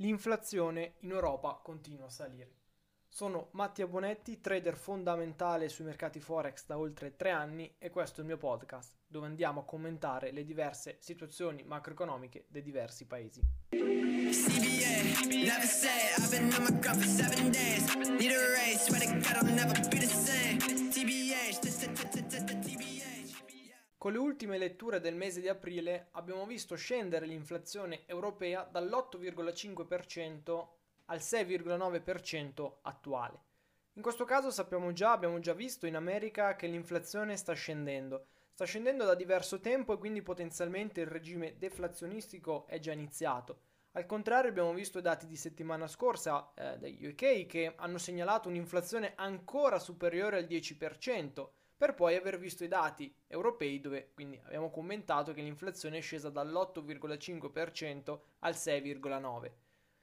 L'inflazione in Europa continua a salire. Sono Mattia Bonetti, trader fondamentale sui mercati forex da oltre tre anni e questo è il mio podcast dove andiamo a commentare le diverse situazioni macroeconomiche dei diversi paesi. CBA, con le ultime letture del mese di aprile abbiamo visto scendere l'inflazione europea dall'8,5% al 6,9% attuale. In questo caso sappiamo già, abbiamo già visto in America che l'inflazione sta scendendo. Sta scendendo da diverso tempo e quindi potenzialmente il regime deflazionistico è già iniziato. Al contrario abbiamo visto i dati di settimana scorsa eh, degli UK che hanno segnalato un'inflazione ancora superiore al 10%, per poi aver visto i dati europei dove quindi abbiamo commentato che l'inflazione è scesa dall'8,5% al 6,9%.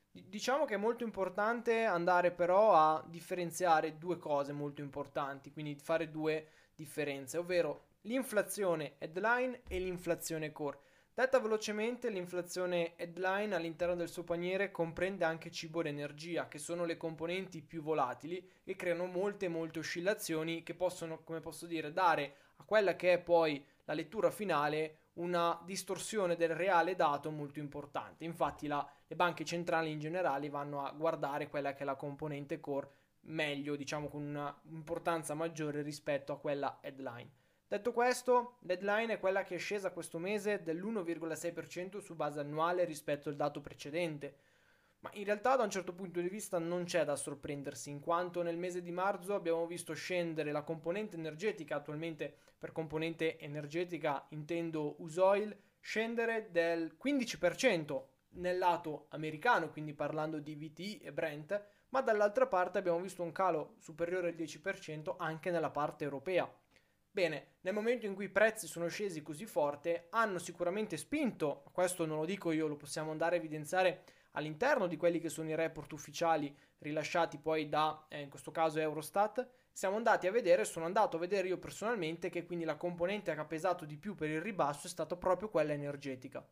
Diciamo che è molto importante andare però a differenziare due cose molto importanti, quindi fare due differenze, ovvero l'inflazione headline e l'inflazione core. Detta velocemente, l'inflazione headline all'interno del suo paniere comprende anche cibo ed energia, che sono le componenti più volatili e creano molte molte oscillazioni che possono, come posso dire, dare a quella che è poi la lettura finale una distorsione del reale dato molto importante. Infatti la, le banche centrali in generale vanno a guardare quella che è la componente core meglio, diciamo con un'importanza maggiore rispetto a quella headline. Detto questo, deadline è quella che è scesa questo mese dell'1,6% su base annuale rispetto al dato precedente. Ma in realtà da un certo punto di vista non c'è da sorprendersi, in quanto nel mese di marzo abbiamo visto scendere la componente energetica, attualmente per componente energetica intendo usoil, scendere del 15% nel lato americano, quindi parlando di VT e Brent, ma dall'altra parte abbiamo visto un calo superiore al 10% anche nella parte europea. Bene, nel momento in cui i prezzi sono scesi così forte, hanno sicuramente spinto, questo non lo dico io, lo possiamo andare a evidenziare all'interno di quelli che sono i report ufficiali rilasciati poi da, eh, in questo caso, Eurostat, siamo andati a vedere, sono andato a vedere io personalmente che quindi la componente che ha pesato di più per il ribasso è stata proprio quella energetica.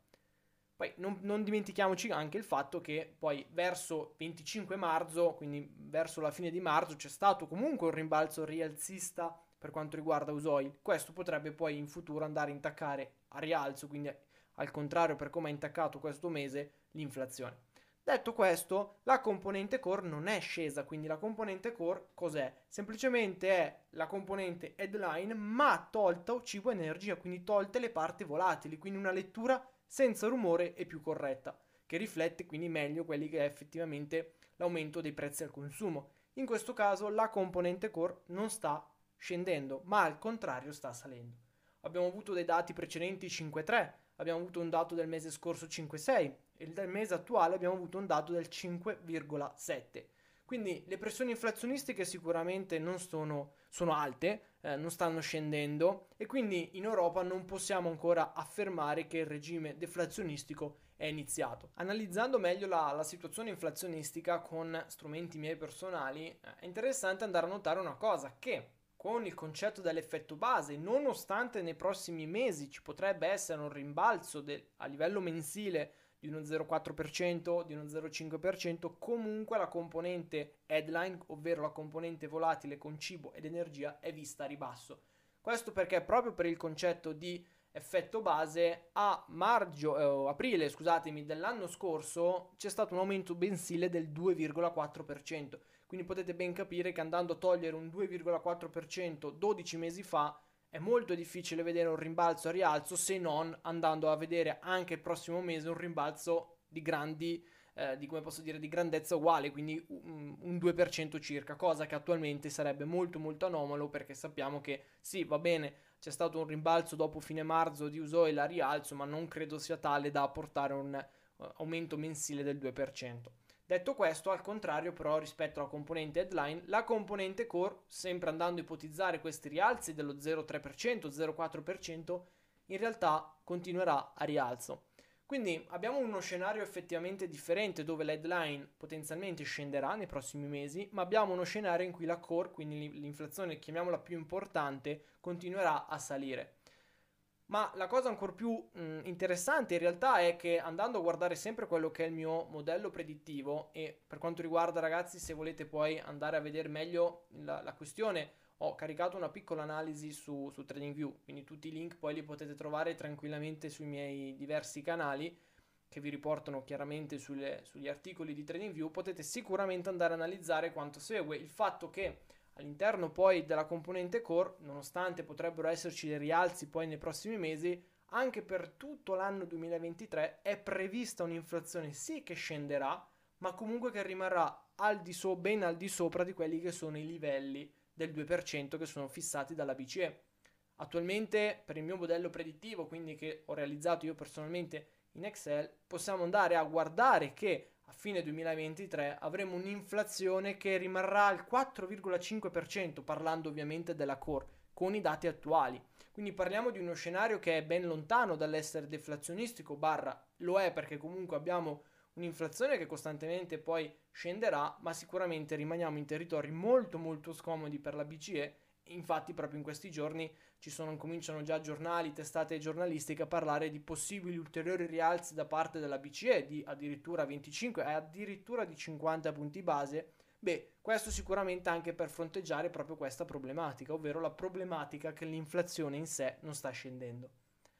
Poi non, non, dimentichiamoci anche il fatto che poi verso 25 marzo, quindi verso la fine di marzo, c'è stato comunque un rimbalzo rialzista per quanto riguarda Usoil. Questo potrebbe poi in futuro andare a intaccare a rialzo, quindi al contrario per come ha intaccato questo mese l'inflazione. Detto questo, la componente core non è scesa, quindi la componente core cos'è? Semplicemente è la componente headline ma tolta cibo energia, quindi tolte le parti volatili, quindi una lettura senza rumore e più corretta, che riflette quindi meglio quelli che è effettivamente l'aumento dei prezzi al consumo. In questo caso la componente core non sta scendendo, ma al contrario sta salendo. Abbiamo avuto dei dati precedenti 5,3, abbiamo avuto un dato del mese scorso 5,6 e del mese attuale abbiamo avuto un dato del 5,7. Quindi le pressioni inflazionistiche sicuramente non sono, sono alte, eh, non stanno scendendo e quindi in Europa non possiamo ancora affermare che il regime deflazionistico è iniziato. Analizzando meglio la, la situazione inflazionistica con strumenti miei personali eh, è interessante andare a notare una cosa, che con il concetto dell'effetto base, nonostante nei prossimi mesi ci potrebbe essere un rimbalzo de- a livello mensile di uno 0,4%, di uno 0,5%, comunque la componente headline, ovvero la componente volatile con cibo ed energia, è vista a ribasso. Questo perché proprio per il concetto di effetto base a maggio, eh, aprile scusatemi, dell'anno scorso c'è stato un aumento mensile del 2,4%. Quindi potete ben capire che andando a togliere un 2,4% 12 mesi fa è molto difficile vedere un rimbalzo a rialzo se non andando a vedere anche il prossimo mese un rimbalzo di grandi eh, di come posso dire di grandezza uguale, quindi un, un 2% circa, cosa che attualmente sarebbe molto molto anomalo perché sappiamo che sì, va bene, c'è stato un rimbalzo dopo fine marzo di uso e la rialzo, ma non credo sia tale da portare un uh, aumento mensile del 2%. Detto questo, al contrario però rispetto alla componente headline, la componente core, sempre andando a ipotizzare questi rialzi dello 0,3%, 0,4%, in realtà continuerà a rialzo. Quindi abbiamo uno scenario effettivamente differente dove l'headline potenzialmente scenderà nei prossimi mesi, ma abbiamo uno scenario in cui la core, quindi l'inflazione chiamiamola più importante, continuerà a salire. Ma la cosa ancora più mh, interessante in realtà è che andando a guardare sempre quello che è il mio modello predittivo e per quanto riguarda ragazzi se volete poi andare a vedere meglio la, la questione ho caricato una piccola analisi su, su TradingView. Quindi tutti i link poi li potete trovare tranquillamente sui miei diversi canali che vi riportano chiaramente sulle, sugli articoli di TradingView. Potete sicuramente andare a analizzare quanto segue. Il fatto che All'interno poi della componente core, nonostante potrebbero esserci dei rialzi poi nei prossimi mesi, anche per tutto l'anno 2023 è prevista un'inflazione sì che scenderà, ma comunque che rimarrà al di so, ben al di sopra di quelli che sono i livelli del 2% che sono fissati dalla BCE. Attualmente per il mio modello predittivo, quindi che ho realizzato io personalmente in Excel, possiamo andare a guardare che a fine 2023 avremo un'inflazione che rimarrà al 4,5%, parlando ovviamente della core, con i dati attuali. Quindi parliamo di uno scenario che è ben lontano dall'essere deflazionistico, barra lo è perché comunque abbiamo un'inflazione che costantemente poi scenderà, ma sicuramente rimaniamo in territori molto molto scomodi per la BCE Infatti, proprio in questi giorni sono, cominciano già giornali, testate giornalistiche a parlare di possibili ulteriori rialzi da parte della BCE di addirittura 25 e addirittura di 50 punti base. Beh, questo sicuramente anche per fronteggiare proprio questa problematica, ovvero la problematica che l'inflazione in sé non sta scendendo.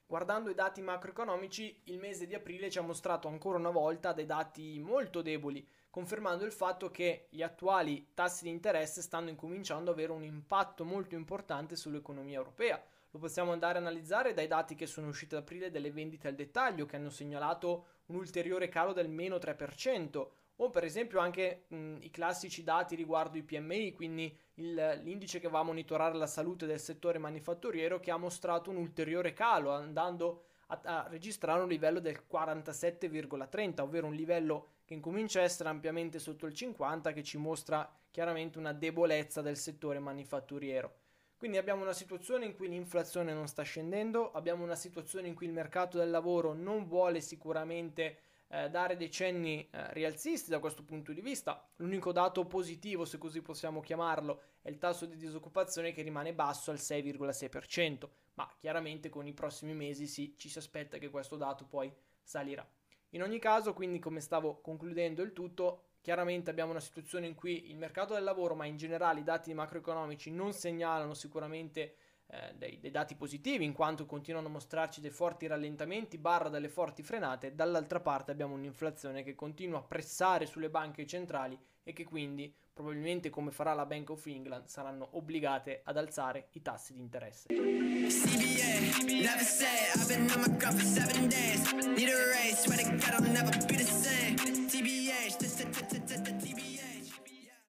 Guardando i dati macroeconomici, il mese di aprile ci ha mostrato ancora una volta dei dati molto deboli confermando il fatto che gli attuali tassi di interesse stanno incominciando ad avere un impatto molto importante sull'economia europea. Lo possiamo andare a analizzare dai dati che sono usciti ad aprile delle vendite al dettaglio, che hanno segnalato un ulteriore calo del meno 3%, o per esempio anche mh, i classici dati riguardo i PMI, quindi il, l'indice che va a monitorare la salute del settore manifatturiero, che ha mostrato un ulteriore calo, andando a, a registrare un livello del 47,30, ovvero un livello che incomincia a essere ampiamente sotto il 50, che ci mostra chiaramente una debolezza del settore manifatturiero. Quindi abbiamo una situazione in cui l'inflazione non sta scendendo, abbiamo una situazione in cui il mercato del lavoro non vuole sicuramente eh, dare dei cenni eh, rialzisti da questo punto di vista. L'unico dato positivo, se così possiamo chiamarlo, è il tasso di disoccupazione che rimane basso al 6,6%, ma chiaramente con i prossimi mesi sì, ci si aspetta che questo dato poi salirà. In ogni caso, quindi, come stavo concludendo il tutto, chiaramente abbiamo una situazione in cui il mercato del lavoro, ma in generale i dati macroeconomici non segnalano sicuramente eh, dei, dei, dati positivi, in quanto continuano a mostrarci dei forti rallentamenti, barra delle forti frenate. Dall'altra parte abbiamo un'inflazione che continua a pressare sulle banche centrali e che quindi, probabilmente come farà la Bank of England, saranno obbligate ad alzare i tassi di interesse. CBA,